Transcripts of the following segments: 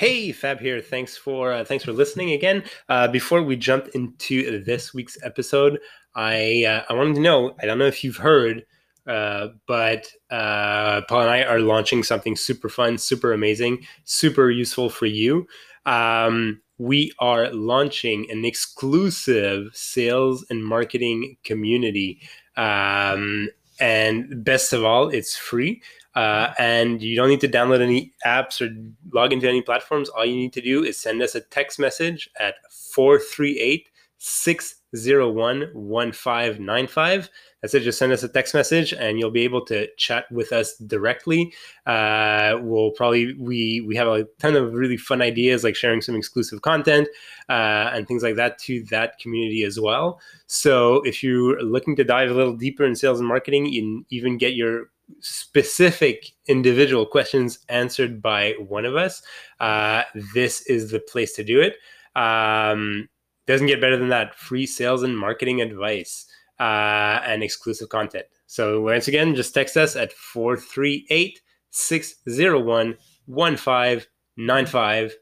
Hey, Fab here. Thanks for uh, thanks for listening again. Uh, before we jump into this week's episode, I uh, I wanted to know. I don't know if you've heard, uh, but uh, Paul and I are launching something super fun, super amazing, super useful for you. Um, we are launching an exclusive sales and marketing community. Um, and best of all, it's free. Uh, and you don't need to download any apps or log into any platforms. All you need to do is send us a text message at 438 601 1595. That's it. Just send us a text message and you'll be able to chat with us directly. Uh, we'll probably, we, we have a ton of really fun ideas like sharing some exclusive content uh, and things like that to that community as well. So if you're looking to dive a little deeper in sales and marketing and even get your specific individual questions answered by one of us, uh, this is the place to do it. Um, doesn't get better than that. Free sales and marketing advice uh, and exclusive content. So once again, just text us at 438 601 1595.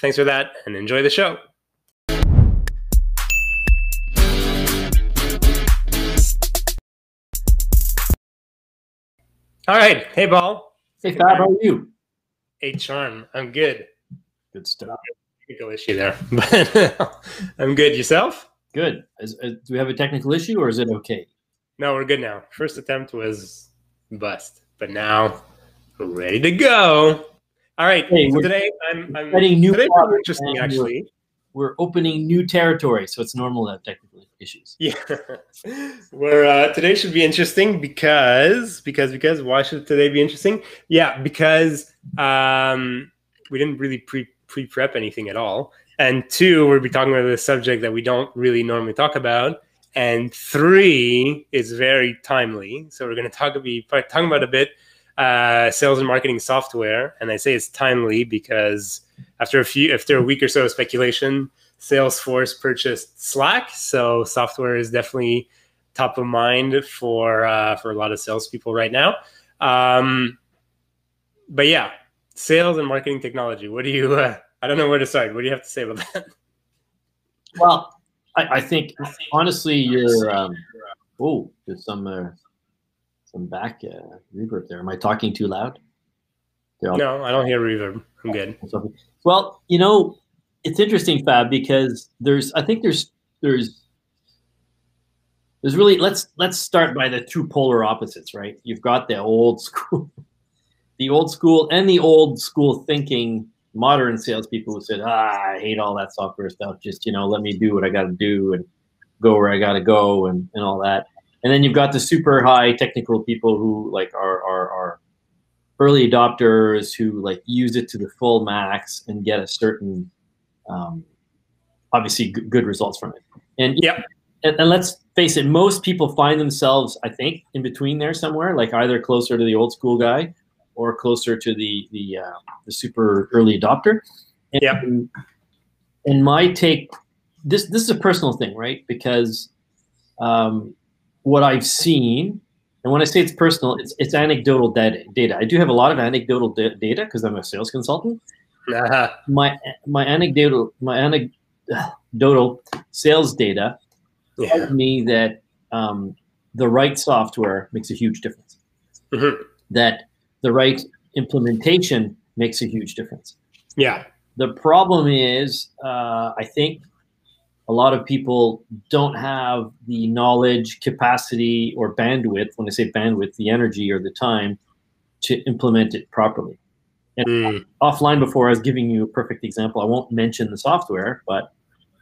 Thanks for that and enjoy the show. All right. Hey, Paul. Hey, Fab, how are you? Hey, Charm. I'm good. Good stuff. Technical issue there, but I'm good. Yourself? Good. Is, is, do we have a technical issue or is it okay? No, we're good now. First attempt was bust, but now we're ready to go. All right. Hey, so today I'm, I'm new today products interesting actually. We're opening new territory, so it's normal to have technical issues. Yeah. We're uh, today should be interesting because because because why should today be interesting? Yeah, because um, we didn't really pre pre prep anything at all, and two, we'll be talking about a subject that we don't really normally talk about, and three is very timely. So we're going to talk be talking about a bit uh, sales and marketing software, and I say it's timely because after a few after a week or so of speculation Salesforce purchased Slack, so software is definitely top of mind for uh, for a lot of salespeople right now. Um, but yeah, sales and marketing technology. What do you? Uh, I don't know where to start. What do you have to say about that? Well, I, I think honestly, you're. Um, oh, there's some uh, some back uh, reverb there. Am I talking too loud? All- No, I don't hear reverb. I'm good. Well, you know, it's interesting, Fab, because there's I think there's there's there's really let's let's start by the two polar opposites, right? You've got the old school, the old school and the old school thinking modern salespeople who said, ah, I hate all that software stuff. Just, you know, let me do what I gotta do and go where I gotta go and, and all that. And then you've got the super high technical people who like are are are early adopters who like use it to the full max and get a certain um, obviously g- good results from it. And yeah and, and let's face it, most people find themselves, I think, in between there somewhere, like either closer to the old school guy or closer to the the uh, the super early adopter. And, Yep. and my take, this this is a personal thing, right? Because um, what I've seen, and when I say it's personal, it's it's anecdotal data. Data. I do have a lot of anecdotal da- data because I'm a sales consultant Uh, my my anecdotal my anecdotal sales data yeah. tells me that um, the right software makes a huge difference. Mhm. That the right implementation makes a huge difference. Yeah. The problem is, uh, I think a lot of people don't have the knowledge, capacity, or bandwidth. When I say bandwidth, the energy or the time to implement it properly. And Mm. offline before I was giving you a perfect example. I won't mention the software, but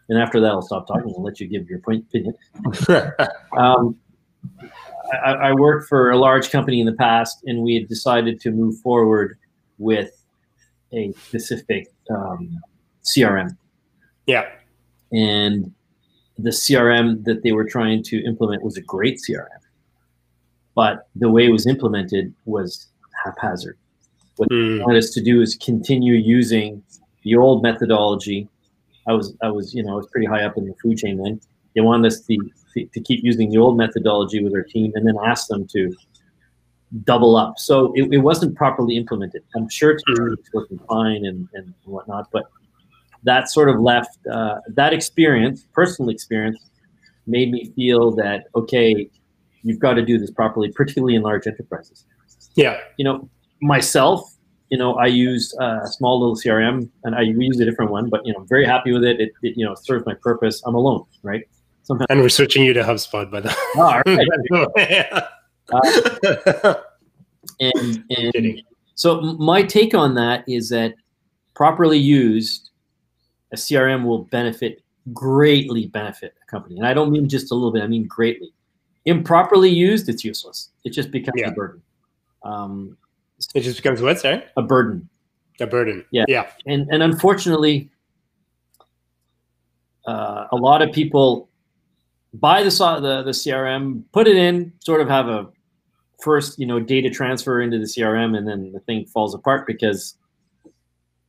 and after that I'll stop talking and let you give your point opinion. Um, I, I worked for a large company in the past, and we had decided to move forward with a specific um, CRM. yeah. And the CRM that they were trying to implement was a great CRM, but the way it was implemented was haphazard. What mm. They wanted us to do is continue using the old methodology. I was, I was, you know, I was pretty high up in the food chain then. They wanted us to, to keep using the old methodology with our team, and then ask them to double up. So it, it wasn't properly implemented. I'm sure it's, mm-hmm. it's working fine and, and whatnot, but that sort of left uh, that experience, personal experience, made me feel that okay, you've got to do this properly, particularly in large enterprises. Yeah, you know, myself, you know, I use a small little CRM, and I use a different one, but you know, I'm very happy with it. It, it you know serves my purpose. I'm alone, right? Sometimes and we're switching you to HubSpot, by the way. Oh, uh, and and so my take on that is that properly used, a CRM will benefit greatly benefit a company, and I don't mean just a little bit. I mean greatly. Improperly used, it's useless. It just becomes yeah. a burden. Um, it just becomes what, sorry? A burden. A burden. Yeah. Yeah. And and unfortunately, uh, a lot of people buy the, the the CRM, put it in, sort of have a first, you know, data transfer into the CRM, and then the thing falls apart because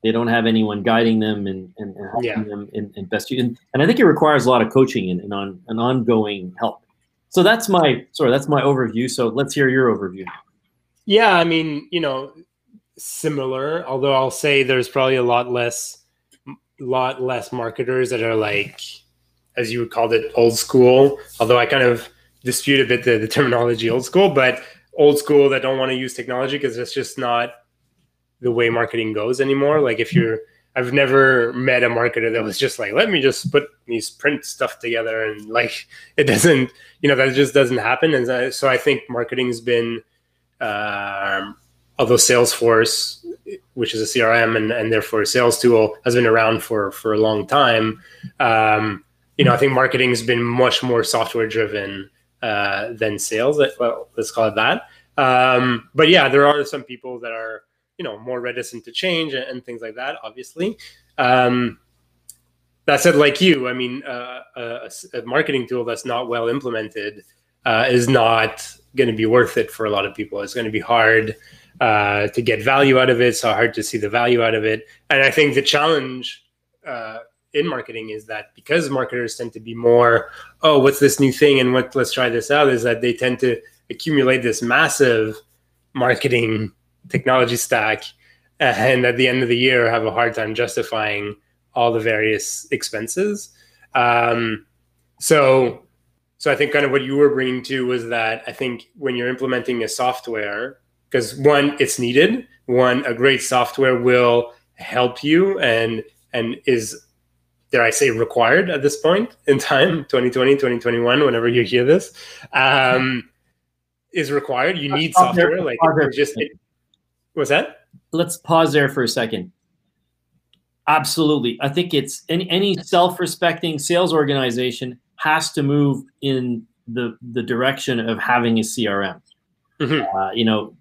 they don't have anyone guiding them and, and, and helping yeah. them in, in best use. And, and, I think it requires a lot of coaching and, and on an ongoing help. So that's my sorry, that's my overview. So let's hear your overview. Yeah, I mean, you know, similar. Although I'll say there's probably a lot less, lot less marketers that are like, as you would call it, old school. Although I kind of dispute a bit the, the terminology old school, but old school that don't want to use technology because it's just not the way marketing goes anymore. Like if you're, I've never met a marketer that was just like, let me just put these print stuff together and like it doesn't, you know, that just doesn't happen. And so I think marketing's been um, although Salesforce, which is a CRM and, and therefore a sales tool, has been around for for a long time. Um, you know, I think marketing has been much more software driven uh, than sales. Well, let's call it that. Um, but yeah, there are some people that are you know more reticent to change and, and things like that. Obviously. Um, that said, like you, I mean, uh, a, a, marketing tool that's not well implemented uh, is not going to be worth it for a lot of people. It's going to be hard uh, to get value out of it. So hard to see the value out of it. And I think the challenge uh, in marketing is that because marketers tend to be more, oh, what's this new thing and what let's try this out, is that they tend to accumulate this massive marketing technology stack, and at the end of the year have a hard time justifying all the various expenses. Um, so so I think kind of what you were bringing to was that I think when you're implementing a software, because one, it's needed. One, a great software will help you and and is dare I say required at this point in time, 2020, 2021, whenever you hear this, um, is required. You need software. Like just it, what's that? Let's pause there for a second. Absolutely. I think it's any, any self-respecting sales organization has to move in the the direction of having a CRM. Mm-hmm. Uh, you know,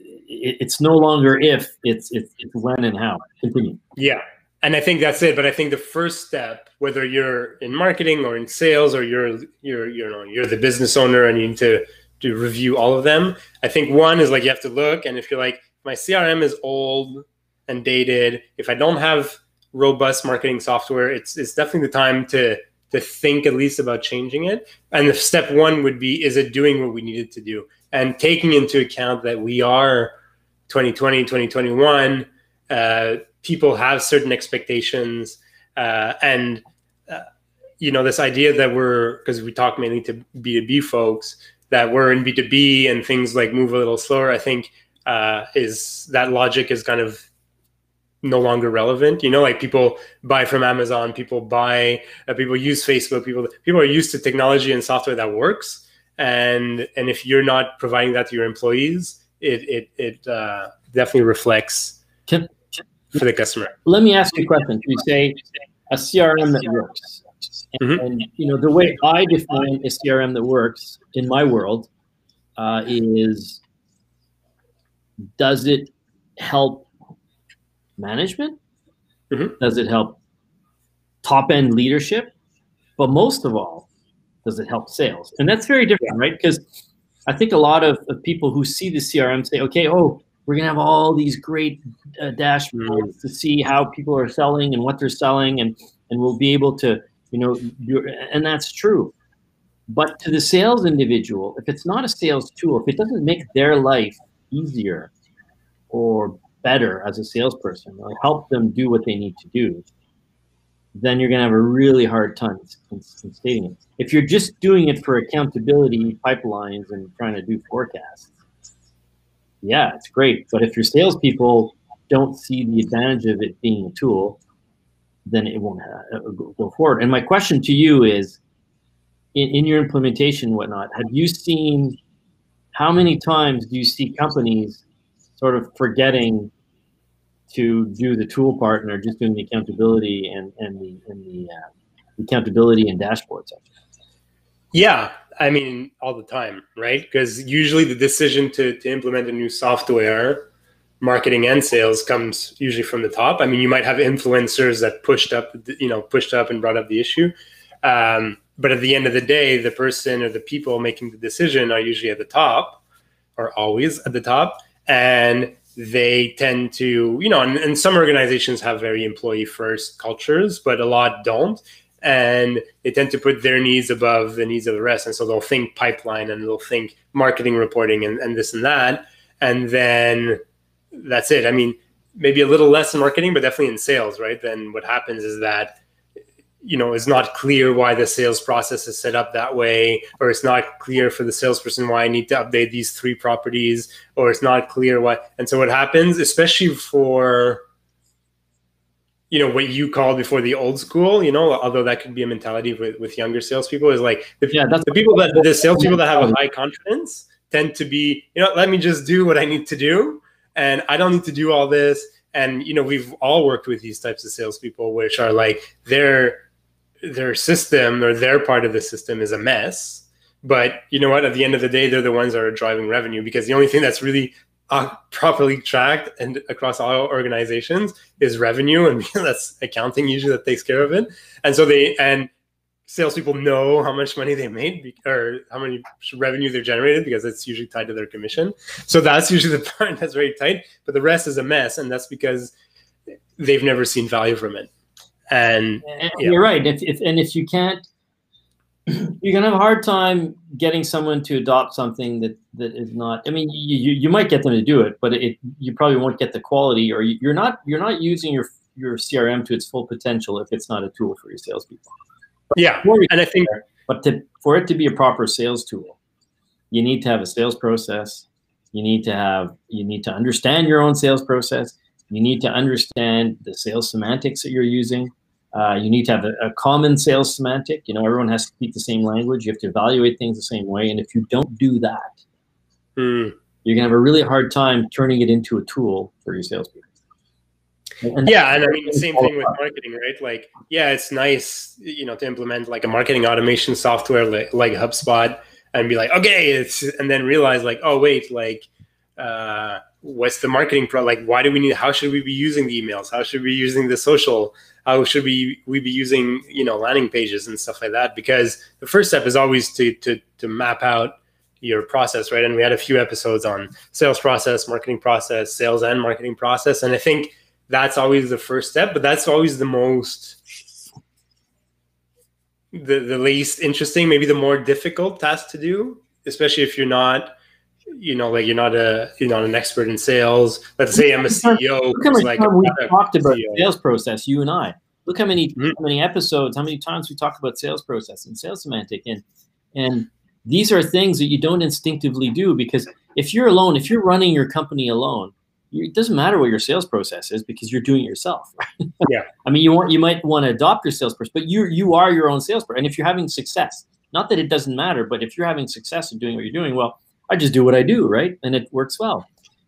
it, it's no longer if it's, it's it's when and how. Continue. Yeah, and I think that's it. But I think the first step, whether you're in marketing or in sales, or you're you're you know you're the business owner and you need to to review all of them. I think one is like you have to look, and if you're like my CRM is old and dated, if I don't have robust marketing software, it's it's definitely the time to to think at least about changing it. And the step one would be, is it doing what we needed to do? And taking into account that we are 2020, 2021, uh, people have certain expectations. Uh, and, uh, you know, this idea that we're, because we talk mainly to B2B folks, that we're in B2B and things like move a little slower, I think uh, is that logic is kind of no longer relevant. You know, like people buy from Amazon, people buy, uh, people use Facebook, people people are used to technology and software that works. And and if you're not providing that to your employees, it it it uh, definitely reflects can, for the customer. Let me ask you a question. You say a CRM that works, and, mm-hmm. and you know the way I define a CRM that works in my world uh, is does it help management? Mm-hmm. Does it help top end leadership? But most of all, does it help sales? And that's very different, right? Because I think a lot of, of, people who see the CRM say, okay, oh, we're going to have all these great uh, dashboards mm-hmm. to see how people are selling and what they're selling, and, and we'll be able to, you know, do, and that's true. But to the sales individual, if it's not a sales tool, if it doesn't make their life easier or better as a salesperson, like help them do what they need to do, then you're going to have a really hard time stating it. If you're just doing it for accountability pipelines and trying to do forecasts, yeah, it's great. But if your salespeople don't see the advantage of it being a tool, then it won't uh, go forward. And my question to you is, in, in your implementation and whatnot, have you seen how many times do you see companies sort of forgetting to do the tool part and are just doing the accountability and, and the, and the uh, accountability and dashboards? Yeah, I mean, all the time, right? Because usually the decision to, to implement a new software, marketing and sales comes usually from the top. I mean, you might have influencers that pushed up, you know, pushed up and brought up the issue. Um, but at the end of the day, the person or the people making the decision are usually at the top or always at the top. And they tend to, you know, and, and some organizations have very employee first cultures, but a lot don't. And they tend to put their needs above the needs of the rest. And so they'll think pipeline and they'll think marketing reporting and, and this and that. And then that's it. I mean, maybe a little less in marketing, but definitely in sales, right? Then what happens is that you know it's not clear why the sales process is set up that way or it's not clear for the salesperson why i need to update these three properties or it's not clear what and so what happens especially for you know what you called before the old school you know although that could be a mentality with, with younger salespeople is like the, yeah, that's the people that the salespeople that have a high confidence tend to be you know let me just do what i need to do and i don't need to do all this and you know we've all worked with these types of salespeople which are like they're their system or their part of the system is a mess. But you know what? At the end of the day, they're the ones that are driving revenue because the only thing that's really uh, properly tracked and across all organizations is revenue, and that's accounting usually that takes care of it. And so they and salespeople know how much money they made or how many revenue they're generated because it's usually tied to their commission. So that's usually the part that's very tight. But the rest is a mess, and that's because they've never seen value from it. And, and yeah. you're right. If, if and if you can't, you're gonna have a hard time getting someone to adopt something that that is not. I mean, you you, might get them to do it, but it you probably won't get the quality, or you, you're not you're not using your your CRM to its full potential if it's not a tool for your salespeople. Yeah, and I think, but to, for it to be a proper sales tool, you need to have a sales process. You need to have you need to understand your own sales process. You need to understand the sales semantics that you're using. Uh, you need to have a, a, common sales semantic. You know, everyone has to speak the same language. You have to evaluate things the same way. And if you don't do that, mm. you're gonna have a really hard time turning it into a tool for your salespeople. And yeah, and I mean the same thing with marketing, right? Like, yeah, it's nice, you know, to implement like a marketing automation software like, like HubSpot and be like, okay, it's, and then realize like, oh wait, like, uh, what's the marketing pro like why do we need how should we be using the emails? How should we be using the social? How should we we be using you know landing pages and stuff like that? Because the first step is always to to to map out your process right? And we had a few episodes on sales process marketing process sales and marketing process. And i think that's always the first step but that's always the most the the least interesting maybe the more difficult task to do especially if you're not you know, like you're not a you're not an expert in sales. Let's say I'm a CEO. Look how many like we talked about CEO. sales process, you and I. Look how many mm-hmm. how many episodes, how many times we talk about sales process and sales semantic, and and these are things that you don't instinctively do because if you're alone, if you're running your company alone, you, it doesn't matter what your sales process is because you're doing it yourself. Right? Yeah. I mean, you want you might want to adopt your sales process, but you you are your own salesperson, and if you're having success, not that it doesn't matter, but if you're having success in doing what you're doing, well I just do what I do, right? And it works well.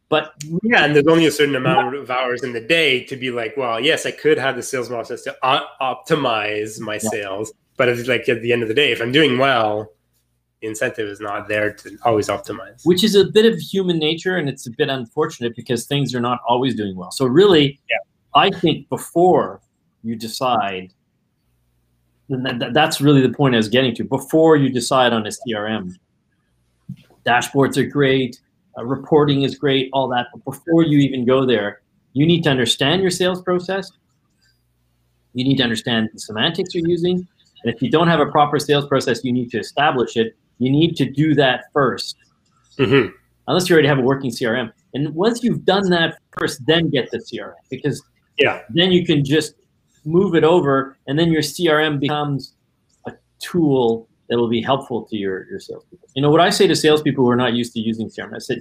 But yeah, and there's only a certain amount of hours in the day to be like, well, yes, I could have the sales process to optimize my yeah. sales, but it's like at the end of the day, if I'm doing well, the incentive is not there to always optimize. Which is a bit of human nature, and it's a bit unfortunate because things are not always doing well. So really, yeah. I think before you decide, and that's really the point I was getting to. Before you decide on a CRM, dashboards are great, uh, reporting is great, all that. But before you even go there, you need to understand your sales process. You need to understand the semantics you're using. And if you don't have a proper sales process, you need to establish it. You need to do that 1st mm-hmm. unless you already have a working CRM. And once you've done that first, then get the CRM because yeah, then you can just move it over, and then your CRM becomes a tool that will be helpful to your your salespeople. You know what I say to salespeople who are not used to using CRM? I said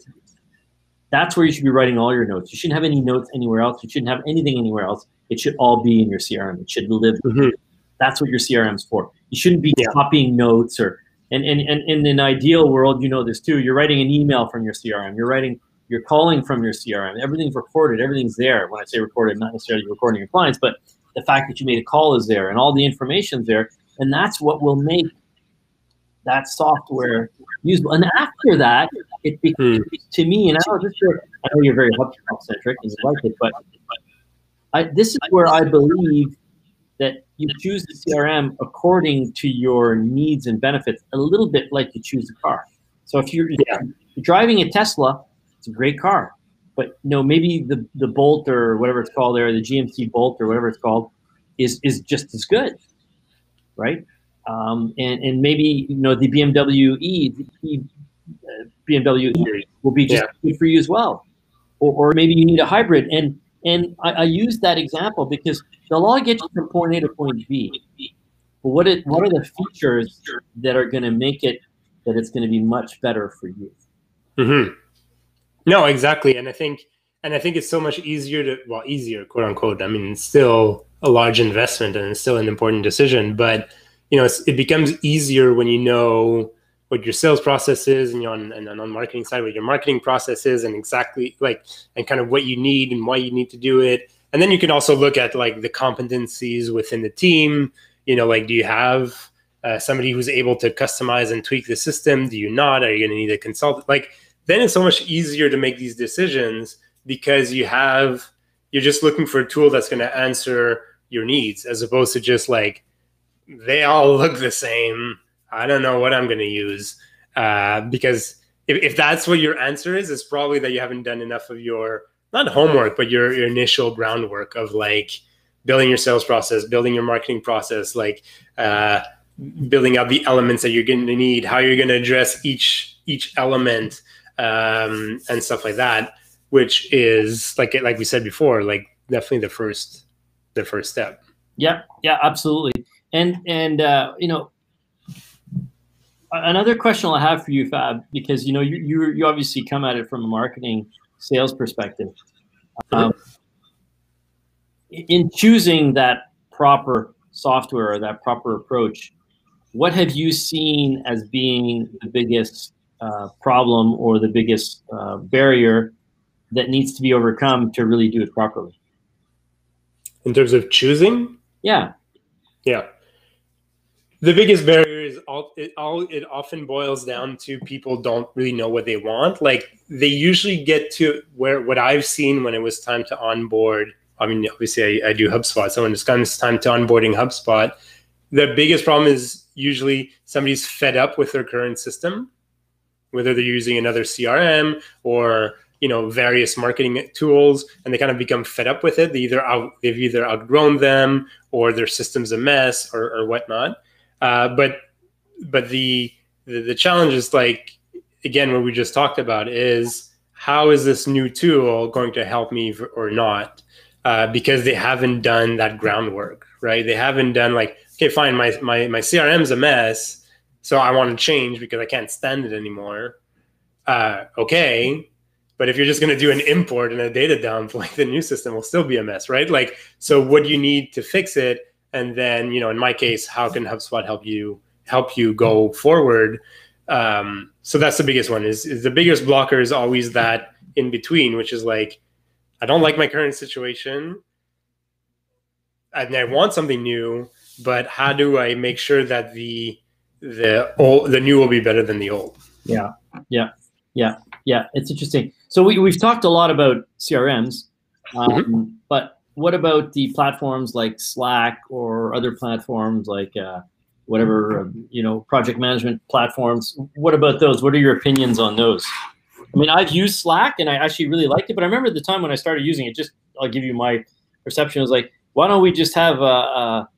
that's where you should be writing all your notes. You shouldn't have any notes anywhere else. You shouldn't have anything anywhere else. It should all be in your CRM. It should live. Mm-hmm. That's what your CRM's for. You shouldn't be yeah. copying notes or and, and and in an ideal world, you know this too. You're writing an email from your CRM. You're writing you're calling from your CRM. Everything's recorded. Everything's there. When I say recorded, not necessarily recording your clients, but the fact that you made a call is there and all the information's there. And that's what will make that software usable. And after that, it becomes hmm. to me, and I know, just I know you're very HubSpot centric and you like it, but I, this is where I believe that you choose the CRM according to your needs and benefits, a little bit like you choose a car. So if you're, yeah. you're driving a Tesla, it's a great car, but you know maybe the the Bolt or whatever it's called there, the GMC Bolt or whatever it's called, is is just as good, right? Um, and and maybe you know the BMW E, the BMW E will be just yeah. good for you as well, or, or maybe you need a hybrid. And and I, I use that example because they'll all get you from point A to point B. But what it what are the features that are going to make it that it's going to be much better for you? Mm-hmm. No, exactly, and I think and I think it's so much easier to well easier quote unquote. I mean, it's still a large investment and it's still an important decision, but you know, it becomes easier when you know what your sales process is and, on, and on marketing side, what your marketing process is and exactly like, and kind of what you need and why you need to do it. And then you can also look at like the competencies within the team, you know, like, do you have uh, somebody who's able to customize and tweak the system? Do you not? Are you going to need a consultant? Like, then it's so much easier to make these decisions because you have, you're just looking for a tool that's going to answer your needs as opposed to just like, they all look the same. I don't know what I'm going to use uh, because if, if that's what your answer is, it's probably that you haven't done enough of your not homework, but your, your initial groundwork of like building your sales process, building your marketing process, like uh, building out the elements that you're going to need, how you're going to address each each element, um, and stuff like that. Which is like like we said before, like definitely the first the first step. Yeah, yeah, absolutely. And and uh, you know, another question I have for you, Fab, because you know you you, you obviously come at it from a marketing sales perspective. Um, in choosing that proper software or that proper approach, what have you seen as being the biggest uh, problem or the biggest uh, barrier that needs to be overcome to really do it properly? In terms of choosing? Yeah. Yeah the biggest barrier is all it all it often boils down to people don't really know what they want. Like they usually get to where what i've seen when it was time to onboard i mean obviously i, I do hubspot so when it comes time to onboarding hubspot the biggest problem is usually somebody's fed up with their current system whether they're using another crm or you know various marketing tools and they kind of become fed up with it. They either out, they've either outgrown them or their system's a mess or, or whatnot uh, but but the, the the challenge is like again what we just talked about is how is this new tool going to help me or not? Uh, because they haven't done that groundwork, right? They haven't done like, okay, fine, my my my CRM's a mess, so I want to change because I can't stand it anymore. Uh, okay, but if you're just going to do an import and a data dump, like the new system will still be a mess, right? Like, so what do you need to fix it and then you know in my case how can hubspot help you help you go forward? Um, so that's the biggest one is, is the biggest blocker is always that in between which is like i don't like my current situation. And i want something new but how do i make sure that the the old the new will be better than the old? Yeah. Yeah. Yeah. Yeah. It's interesting. So we, we've talked a lot about crms um, mm-hmm. but what about the platforms like Slack or other platforms like uh, whatever um, you know project management platforms? What about those? What are your opinions on those? I mean, I've used Slack and I actually really liked it, but I remember the time when I started using it. Just I'll give you my perception. It was like, why don't we just have a, a,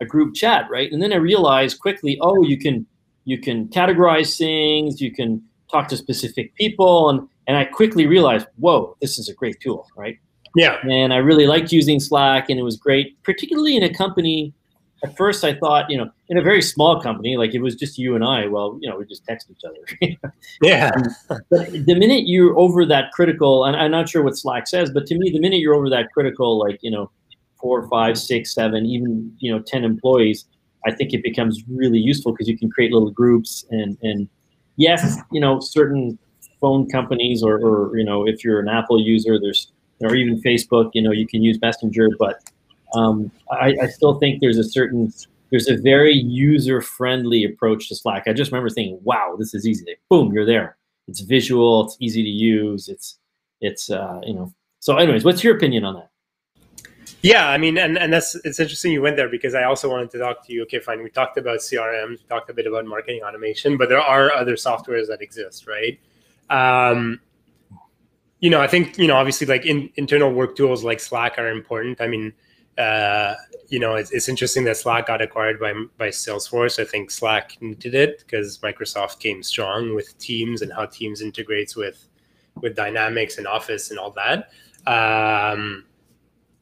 a group chat, right? And then I realized quickly, oh, you can you can categorize things, you can talk to specific people, and and I quickly realized, whoa, this is a great tool, right? Yeah. And I really liked using Slack, and it was great, particularly in a company. At first, I thought, you know, in a very small company, like it was just you and I. Well, you know, we just text each other. yeah. Um, but the minute you're over that critical, and I'm not sure what Slack says, but to me, the minute you're over that critical, like you know, four, five, six, seven, even you know, ten employees, I think it becomes really useful because you can create little groups and and yes, you know, certain phone companies or, or you know, if you're an Apple user, there's or even Facebook, you know, you can use Messenger, but um, I, I, still think there's a certain there's a very user friendly approach to Slack. I just remember thinking, wow, this is easy. Boom, you're there. It's visual. It's easy to use. It's it's uh, you know. So, anyways, what's your opinion on that? Yeah, I mean, and, and that's it's interesting you went there because I also wanted to talk to you. Okay, fine. We talked about CRMs, we talked a bit about marketing automation, but there are other softwares that exist, right? Um, you know, I think you know, obviously, like in, internal work tools like Slack are important. I mean, uh, you know, it's, it's interesting that Slack got acquired by by Salesforce. I think Slack needed it because Microsoft came strong with Teams and how Teams integrates with with Dynamics and Office and all that. Um,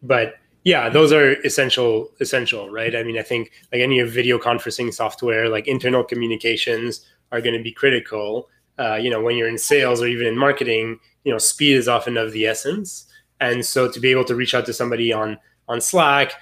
but yeah, those are essential essential, right? I mean, I think like any video conferencing software, like internal communications are going to be critical uh, you know, when you're in sales or even in marketing, you know, speed is often of the essence. And so to be able to reach out to somebody on on Slack,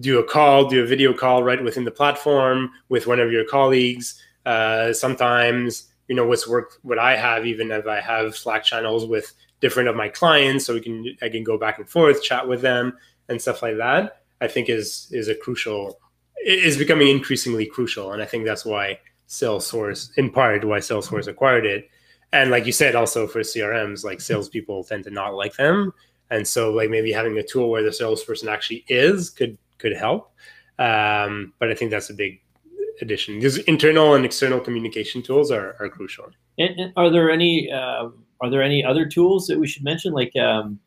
do a call, do a video call right within the platform with one of your colleagues. Uh, sometimes, you know, what's worked, what I have, even if I have Slack channels with different of my clients, so we can I can go back and forth, chat with them, and stuff like that. I think is is a crucial is becoming increasingly crucial, and I think that's why Salesforce, in part why Salesforce acquired it. And like you said, also for CRMs, like salespeople tend to not like them. And so like maybe having a tool where the salesperson actually is could could help. Um, but I think that's a big addition because internal and external communication tools are, are crucial. And, and are there any uh, are there any other tools that we should mention? Like um,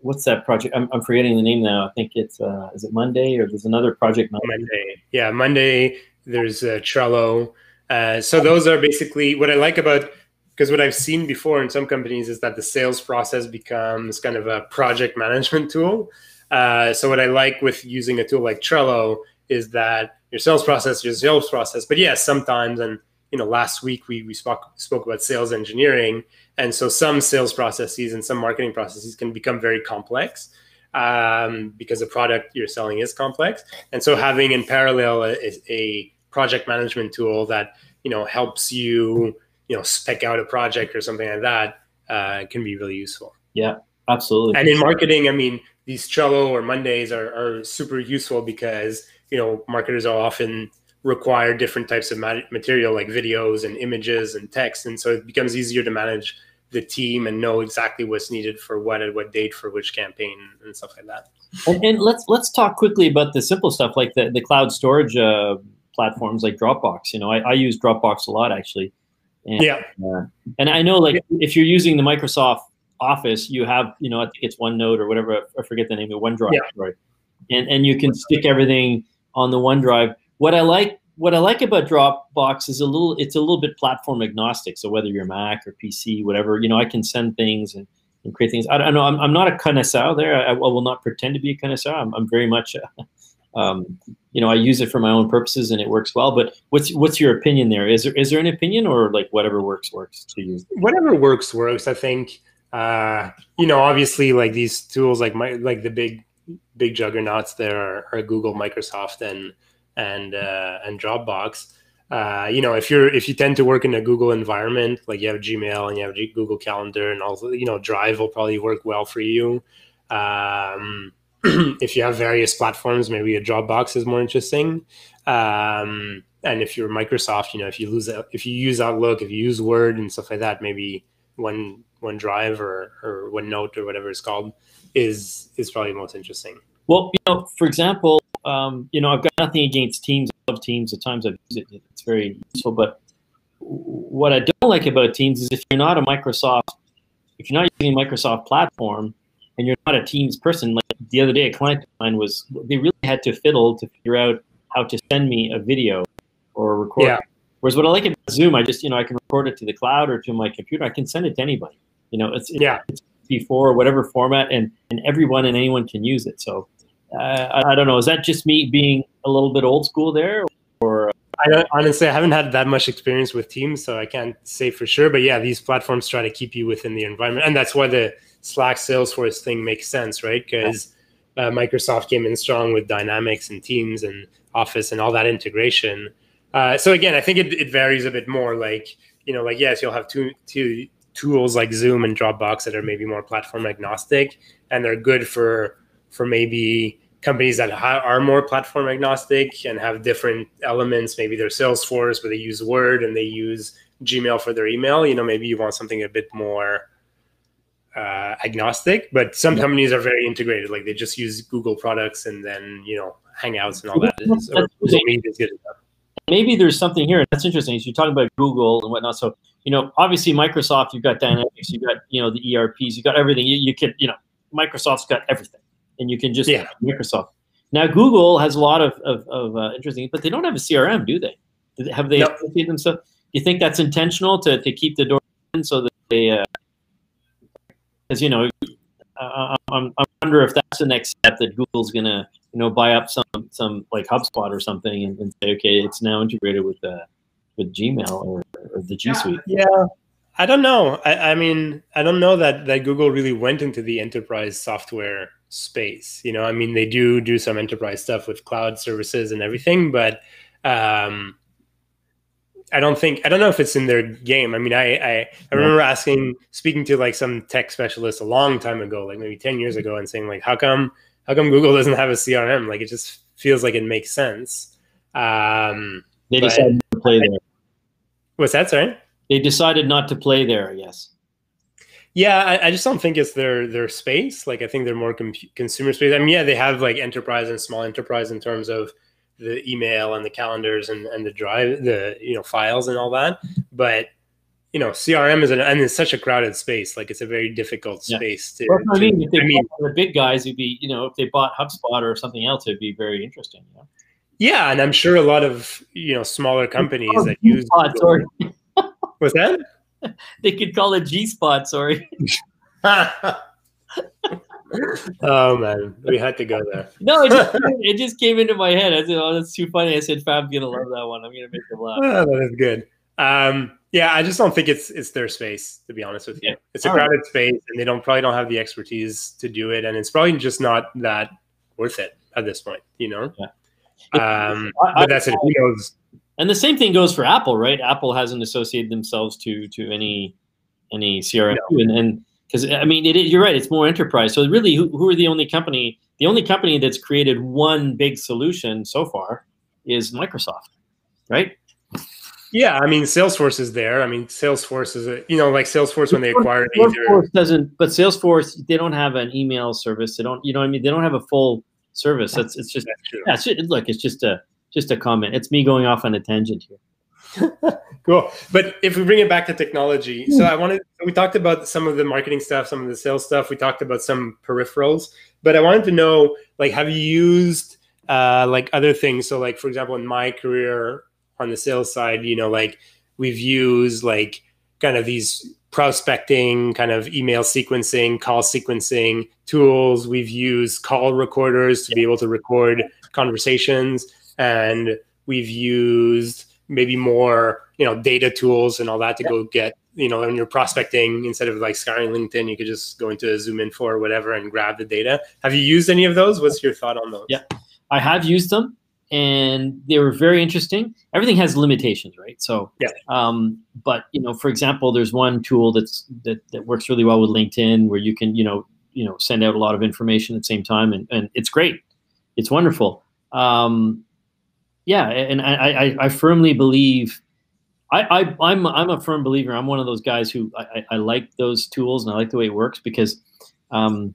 what's that project? I'm, I'm forgetting the name now. I think it's uh, is it Monday or there's another project Monday. Monday. Yeah, Monday. There's uh, Trello. Uh, so those are basically what I like about because what I've seen before in some companies is that the sales process becomes kind of a project management tool. Uh, so what I like with using a tool like Trello is that your sales process, your sales process. But yes, sometimes and you know last week we we spoke spoke about sales engineering, and so some sales processes and some marketing processes can become very complex um, because the product you're selling is complex. And so having in parallel a, a project management tool that you know helps you you know spec out a project or something like that uh, can be really useful. Yeah, absolutely. And in marketing, I mean, these Trello or Mondays are, are super useful because you know marketers are often require different types of material like videos and images and text, and so it becomes easier to manage the team and know exactly what's needed for what at what date for which campaign and stuff like that. And, and let's let's talk quickly about the simple stuff like the the cloud storage. Uh, platforms like Dropbox. You know, I, I use Dropbox a lot actually. And, yeah. Uh, and I know like yeah. if you're using the Microsoft Office, you have, you know, I think it's OneNote or whatever, I forget the name of OneDrive, yeah. right? And and you can stick everything on the OneDrive. What I like what I like about Dropbox is a little it's a little bit platform agnostic. So whether you're Mac or PC, whatever, you know, I can send things and, and create things. I don't know. I'm, I'm not a connoisseur there. I, I will not pretend to be a connoisseur. I'm, I'm very much a, um, you know, I use it for my own purposes and it works well. But what's what's your opinion there? Is there is there an opinion or like whatever works works to you? Whatever works works. I think uh, you know, obviously, like these tools, like my like the big big juggernauts there are, are Google, Microsoft, and and uh, and Dropbox. Uh, you know, if you're if you tend to work in a Google environment, like you have Gmail and you have Google Calendar, and also you know Drive will probably work well for you. Um, if you have various platforms, maybe a Dropbox is more interesting. Um, and if you're Microsoft, you know, if you lose if you use Outlook, if you use Word and stuff like that, maybe one OneDrive or or OneNote or whatever it's called is is probably most interesting. Well, you know, for example, um, you know, I've got nothing against Teams. I love Teams. At times I've used it; it's very useful. But what I don't like about Teams is if you're not a Microsoft, if you're not using a Microsoft platform, and you're not a Teams person, like the other day, a client of mine was they really had to fiddle to figure out how to send me a video or record. Yeah. Whereas what I like about Zoom, I just you know I can record it to the cloud or to my computer. I can send it to anybody. You know, it's yeah, it's before whatever format, and and everyone and anyone can use it. So uh, I, I, don't know. Is that just me being a little bit old school there, or? I honestly I haven't had that much experience with Teams, so I can't say for sure. But yeah, these platforms try to keep you within the environment, and that's why the Slack Salesforce thing makes sense, right? Because uh, Microsoft came in strong with Dynamics and Teams and Office and all that integration. Uh, so again, I think it, it varies a bit more. Like you know, like yes, you'll have two two tools like Zoom and Dropbox that are maybe more platform agnostic, and they're good for for maybe companies that ha- are more platform agnostic and have different elements. Maybe they're Salesforce, but they use Word and they use Gmail for their email. You know, maybe you want something a bit more uh, agnostic. But some yeah. companies are very integrated, like they just use Google products and then you know Hangouts and all that. Maybe there's something here that's interesting. So you're talking about Google and whatnot. So you know, obviously Microsoft, you've got Dynamics, you've got you know the ERPs, you've got everything. You, you can you know Microsoft's got everything, and you can just yeah. Microsoft. Now Google has a lot of of, of uh, interesting, but they don't have a CRM, do they? Have they nope. themselves? Do you think that's intentional to, to keep the door in so that they? Because uh, you know, I, I, I wonder if that's the next step that Google's gonna you know buy up some some like HubSpot or something and, and say okay, it's now integrated with uh, with Gmail or, or the G Suite. Yeah. I don't know. I, I, mean, I don't know that that Google really went into the enterprise software space. You know, I mean, they do do some enterprise stuff with cloud services and everything, but um, I don't think I don't know if it's in their game. I mean, I I, I remember asking, speaking to like some tech specialist a long time ago, like maybe ten years ago, and saying like, how come how come Google doesn't have a CRM? Like, it just feels like it makes sense. Um, they decided to play there. What's that? Sorry. They decided not to play there. I guess. Yeah, I, I, just don't think it's their their space. Like, I think they're more com- consumer space. I mean, yeah, they have like enterprise and small enterprise in terms of the email and the calendars and, and the drive, the you know files and all that. But you know, CRM is an and it's such a crowded space. Like, it's a very difficult space yeah. to. Well, I mean, if they I mean, the big guys, would be you know, if they bought HubSpot or something else, it'd be very interesting. You know? Yeah, and I'm sure a lot of you know smaller companies oh, that use. Spot, sorry. What's that? they could call it G Spot. Sorry. oh man, we had to go there. No, it just, it just came into my head. I said, "Oh, that's too funny." I said, "Fab's gonna love that one. I'm gonna make him laugh." Oh, that is good. Um, yeah, I just don't think it's it's their space. To be honest with you, yeah. it's a crowded right. space, and they don't probably don't have the expertise to do it, and it's probably just not that worth it at this point. You know. Yeah. Um, I, but that's it. Who knows? And the same thing goes for Apple, right? Apple hasn't associated themselves to to any any CRM, no. and because I mean, it, you're right. It's more enterprise. So really, who, who are the only company? The only company that's created one big solution so far is Microsoft, right? Yeah, I mean, Salesforce is there. I mean, Salesforce is a you know like Salesforce when they acquired Salesforce either. doesn't, but Salesforce they don't have an email service. They don't, you know, I mean, they don't have a full service. That's it's just yeah. It's just, look, it's just a just a comment. It's me going off on a tangent here. cool. But if we bring it back to technology, so I wanted we talked about some of the marketing stuff, some of the sales stuff. We talked about some peripherals, but I wanted to know like have you used uh, like other things? So like for example, in my career on the sales side, you know, like we've used like kind of these prospecting, kind of email sequencing, call sequencing tools. We've used call recorders to be able to record conversations, and we've used maybe more, you know, data tools and all that to yeah. go get, you know, when you're prospecting instead of like scouring LinkedIn, you could just go into zoom ZoomInfo or whatever and grab the data. Have you used any of those? What's your thought on those? Yeah, I have used them and they were very interesting. Everything has limitations, right? So, yeah. Um, but you know, for example, there's one tool that's that that works really well with LinkedIn, where you can you know you know send out a lot of information at the same time, and, and it's great, it's wonderful. Um, yeah, and I, I, I firmly believe. I, I, I'm I'm a firm believer. I'm one of those guys who I, I like those tools and I like the way it works because um,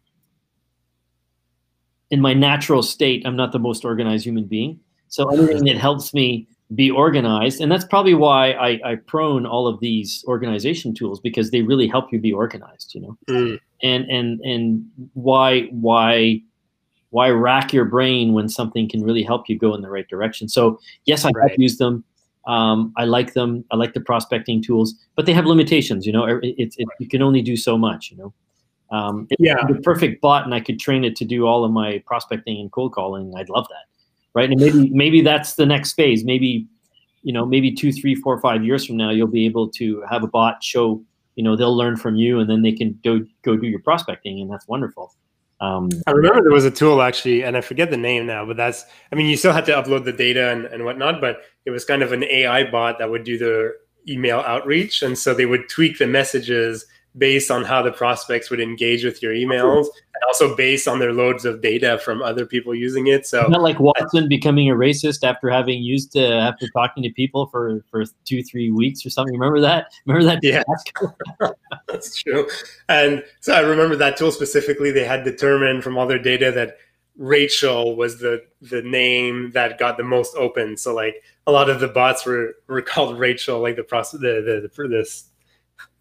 in my natural state, I'm not the most organized human being. So anything that helps me be organized, and that's probably why I, I prone all of these organization tools because they really help you be organized. You know, mm. and and and why why why rack your brain when something can really help you go in the right direction? So yes, I right. have used them. Um, I like them. I like the prospecting tools, but they have limitations. You know, it's it, you can only do so much. You know, um, yeah, the perfect bot, and I could train it to do all of my prospecting and cold calling. I'd love that, right? And maybe maybe that's the next phase. Maybe you know, maybe two, three, four, five years from now, you'll be able to have a bot show. You know, they'll learn from you, and then they can go go do your prospecting, and that's wonderful. Um, I remember there was a tool actually, and I forget the name now, but that's, I mean, you still had to upload the data and, and whatnot, but it was kind of an AI bot that would do the email outreach. And so they would tweak the messages based on how the prospects would engage with your emails and also based on their loads of data from other people using it. So not like Watson becoming a racist after having used to after talking to people for for two three weeks or something. Remember that? Remember that? Yeah, that's true. And so I remember that tool specifically. They had determined from all their data that Rachel was the the name that got the most open. So like a lot of the bots were were called Rachel, like the process the the, the this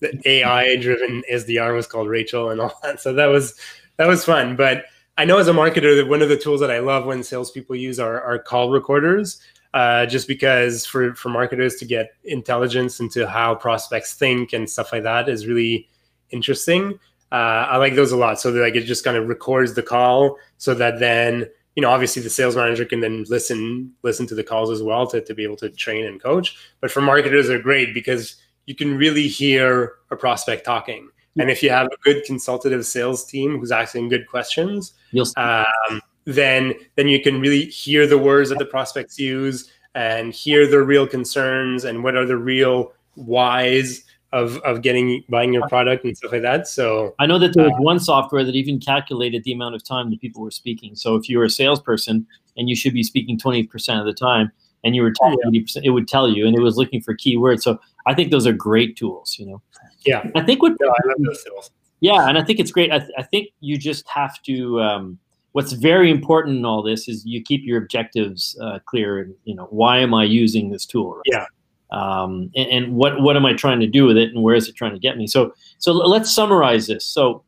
the AI driven SDR was called Rachel and all that. So that was that was fun. But I know as a marketer that one of the tools that I love when salespeople use are, are call recorders. Uh, just because for for marketers to get intelligence into how prospects think and stuff like that is really interesting. Uh, I like those a lot. So like it just kind of records the call, so that then you know obviously the sales manager can then listen listen to the calls as well to, to be able to train and coach. But for marketers, they're great because you can really hear a prospect talking. And if you have a good consultative sales team who's asking good questions, um, then then you can really hear the words that the prospects use and hear their real concerns and what are the real whys of of getting buying your product and stuff like that. So I know that there was uh, one software that even calculated the amount of time that people were speaking. So if you're a salesperson and you should be speaking 20% of the time, and you were talking yeah. 80%, it would tell you, and it was looking for keywords. So I think those are great tools, you know? Yeah. I think what, no, I love those tools. Yeah. And I think it's great. I, th- I think you just have to, um, what's very important in all this is you keep your objectives uh, clear and, you know, why am I using this tool? Right? Yeah. Um, and, and what, what am I trying to do with it and where is it trying to get me? So, so let's summarize this. So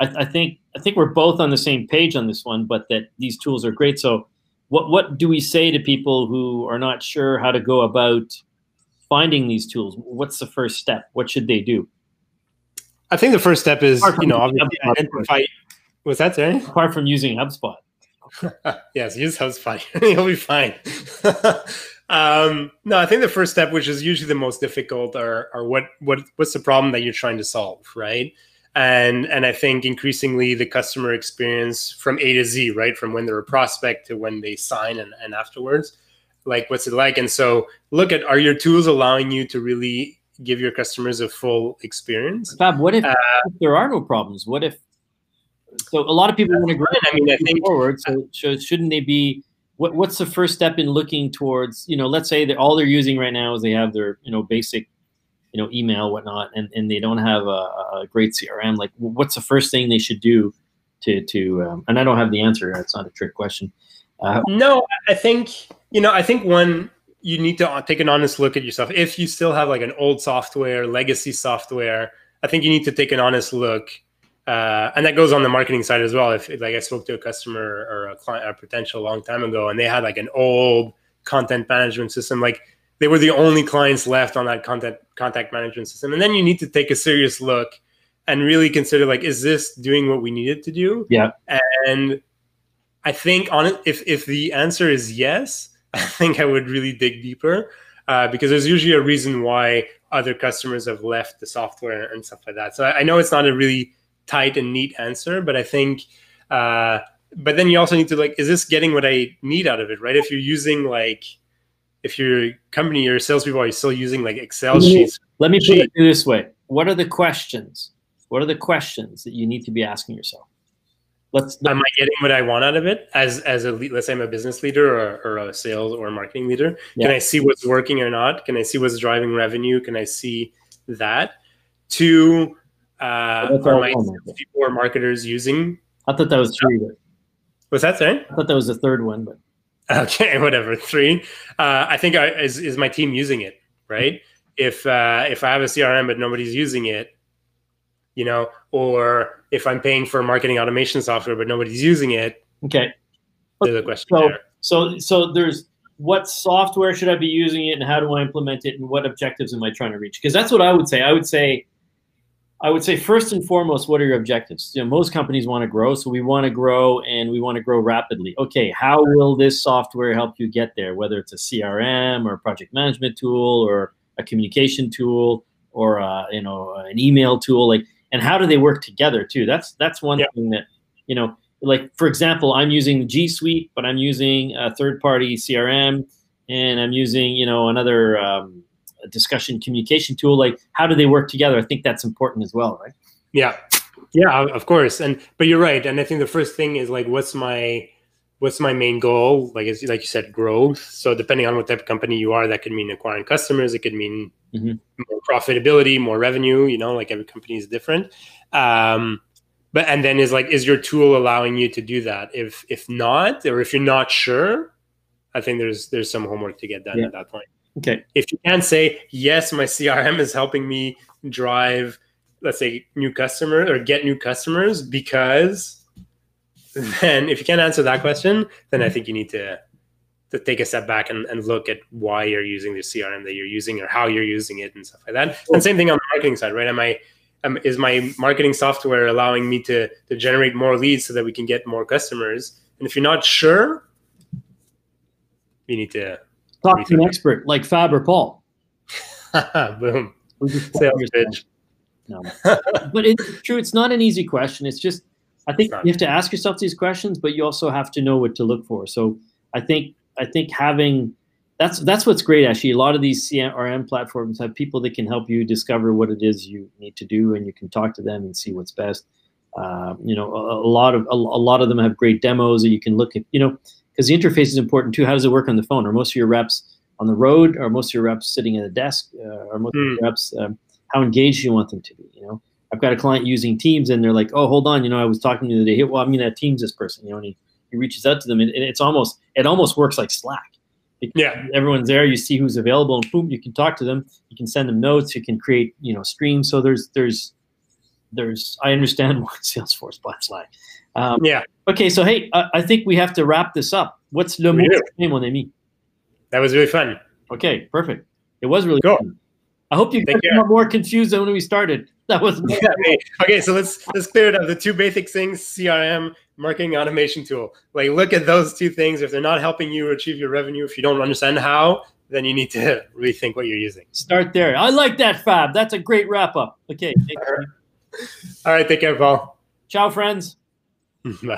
I, I think, I think we're both on the same page on this one, but that these tools are great. So, what what do we say to people who are not sure how to go about finding these tools? What's the first step? What should they do? I think the first step is you know obviously identify. What's that saying? Apart from using HubSpot. yes, use HubSpot. You'll be fine. um, no, I think the first step, which is usually the most difficult, are, are what what what's the problem that you're trying to solve, right? And and I think increasingly the customer experience from A to Z, right, from when they're a prospect to when they sign and, and afterwards, like what's it like? And so look at are your tools allowing you to really give your customers a full experience? Fab, what if, uh, if there are no problems? What if so a lot of people want to go I mean, I think forward. So, so shouldn't they be? What, what's the first step in looking towards? You know, let's say that all they're using right now is they have their you know basic you know email whatnot and, and they don't have a, a great crm like what's the first thing they should do to to um, and i don't have the answer it's not a trick question. Uh, no i think you know i think one you need to take an honest look at yourself. If you still have like an old software legacy software i think you need to take an honest look uh, and that goes on the marketing side as well. If like i spoke to a customer or a client a potential long time ago and they had like an old content management system like they were the only clients left on that content contact management system. And then you need to take a serious look and really consider like, is this doing what we needed to do? Yeah. And I think on it, if if the answer is yes, I think I would really dig deeper uh, because there's usually a reason why other customers have left the software and stuff like that. So I, I know it's not a really tight and neat answer, but I think. Uh, but then you also need to like, is this getting what I need out of it? Right? If you're using like if your company or salespeople are still using like Excel let me, sheets. Let me put it this way: What are the questions? What are the questions that you need to be asking yourself? Let's. Am I getting what I want out of it as as a let's say I'm a business leader or, or a sales or a marketing leader? Yeah. Can I see what's working or not? Can I see what's driving revenue? Can I see that? Two, uh, are my people or marketers using? I thought that was three. What's that saying? I thought that was the third one, but Okay, whatever. Three. Uh, I think I, is is my team using it right? If uh, if I have a CRM but nobody's using it, you know, or if I'm paying for marketing automation software but nobody's using it. Okay. There's a question so, there. So so there's what software should I be using it and how do I implement it and what objectives am I trying to reach? Because that's what I would say. I would say, I would say first and foremost, what are your objectives? You know, most companies want to grow, so we want to grow and we want to grow rapidly. Okay, how will this software help you get there? Whether it's a CRM or a project management tool or a communication tool or a, you know an email tool, like, and how do they work together too? That's that's one yeah. thing that you know like for example, I'm using G Suite, but I'm using a third-party CRM, and I'm using you know another um, discussion communication tool. Like, how do they work together? I think that's important as well, right? Yeah, yeah, of course. And but you're right. And I think the first thing is like, what's my what's my main goal? Like, it's, like you said, growth. So depending on what type of company you are, that could mean acquiring customers. It could mean mm-hmm. more profitability, more revenue. You know, like every company is different. Um, but and then is like is your tool allowing you to do that if if not or if you're not sure i think there's there's some homework to get done yeah. at that point okay. If you can't say yes my crm is helping me drive let's say new customer or get new customers because then if you can't answer that question then i think you need to to take a step back and, and look at why you're using the crm that you're using or how you're using it and stuff like that. And same thing on the marketing side right? Am i um, is my marketing software allowing me to to generate more leads so that we can get more customers? And if you're not sure, you need to talk to an expert like Fab or Paul. Boom. Sales pitch. No. but it's true. It's not an easy question. It's just I think you have to ask yourself these questions, but you also have to know what to look for. So I think I think having that's that's what's great actually. A lot of these CRM platforms have people that can help you discover what it is you need to do, and you can talk to them and see what's best. Uh, you know, a, a lot of a, a, lot of them have great demos that you can look at. You know, because the interface is important too. How does it work on the phone? Are most of your reps on the road? Are most of your reps sitting at a desk? Uh, are most mm. of your hmm. reps um, how engaged do you want them to be? You know, I've got a client using Teams, and they're like, "Oh, hold on, you know, I was talking to you the day. Well, I'm going to Teams this person. You know, and he, he reaches out to them, and, and it's almost it almost works like Slack yeah everyone's there you see who's available and boom you can talk to them you can send them notes you can create you know streams so there's there's there's i understand what salesforce bot's like um, yeah okay so hey I, I, think we have to wrap this up what's the name on me that was really fun okay perfect it was really cool fun. i hope you got more confused than when we started that was yeah, okay. so let's let's clear it up the two basic things crm marketing automation tool. Like look at those two things. If they're not helping you achieve your revenue, if you don't understand how, then you need to rethink what you're using. Start there. I like that, Fab. That's a great wrap up. Okay. All right. Take care, Paul. Ciao, friends. Bye.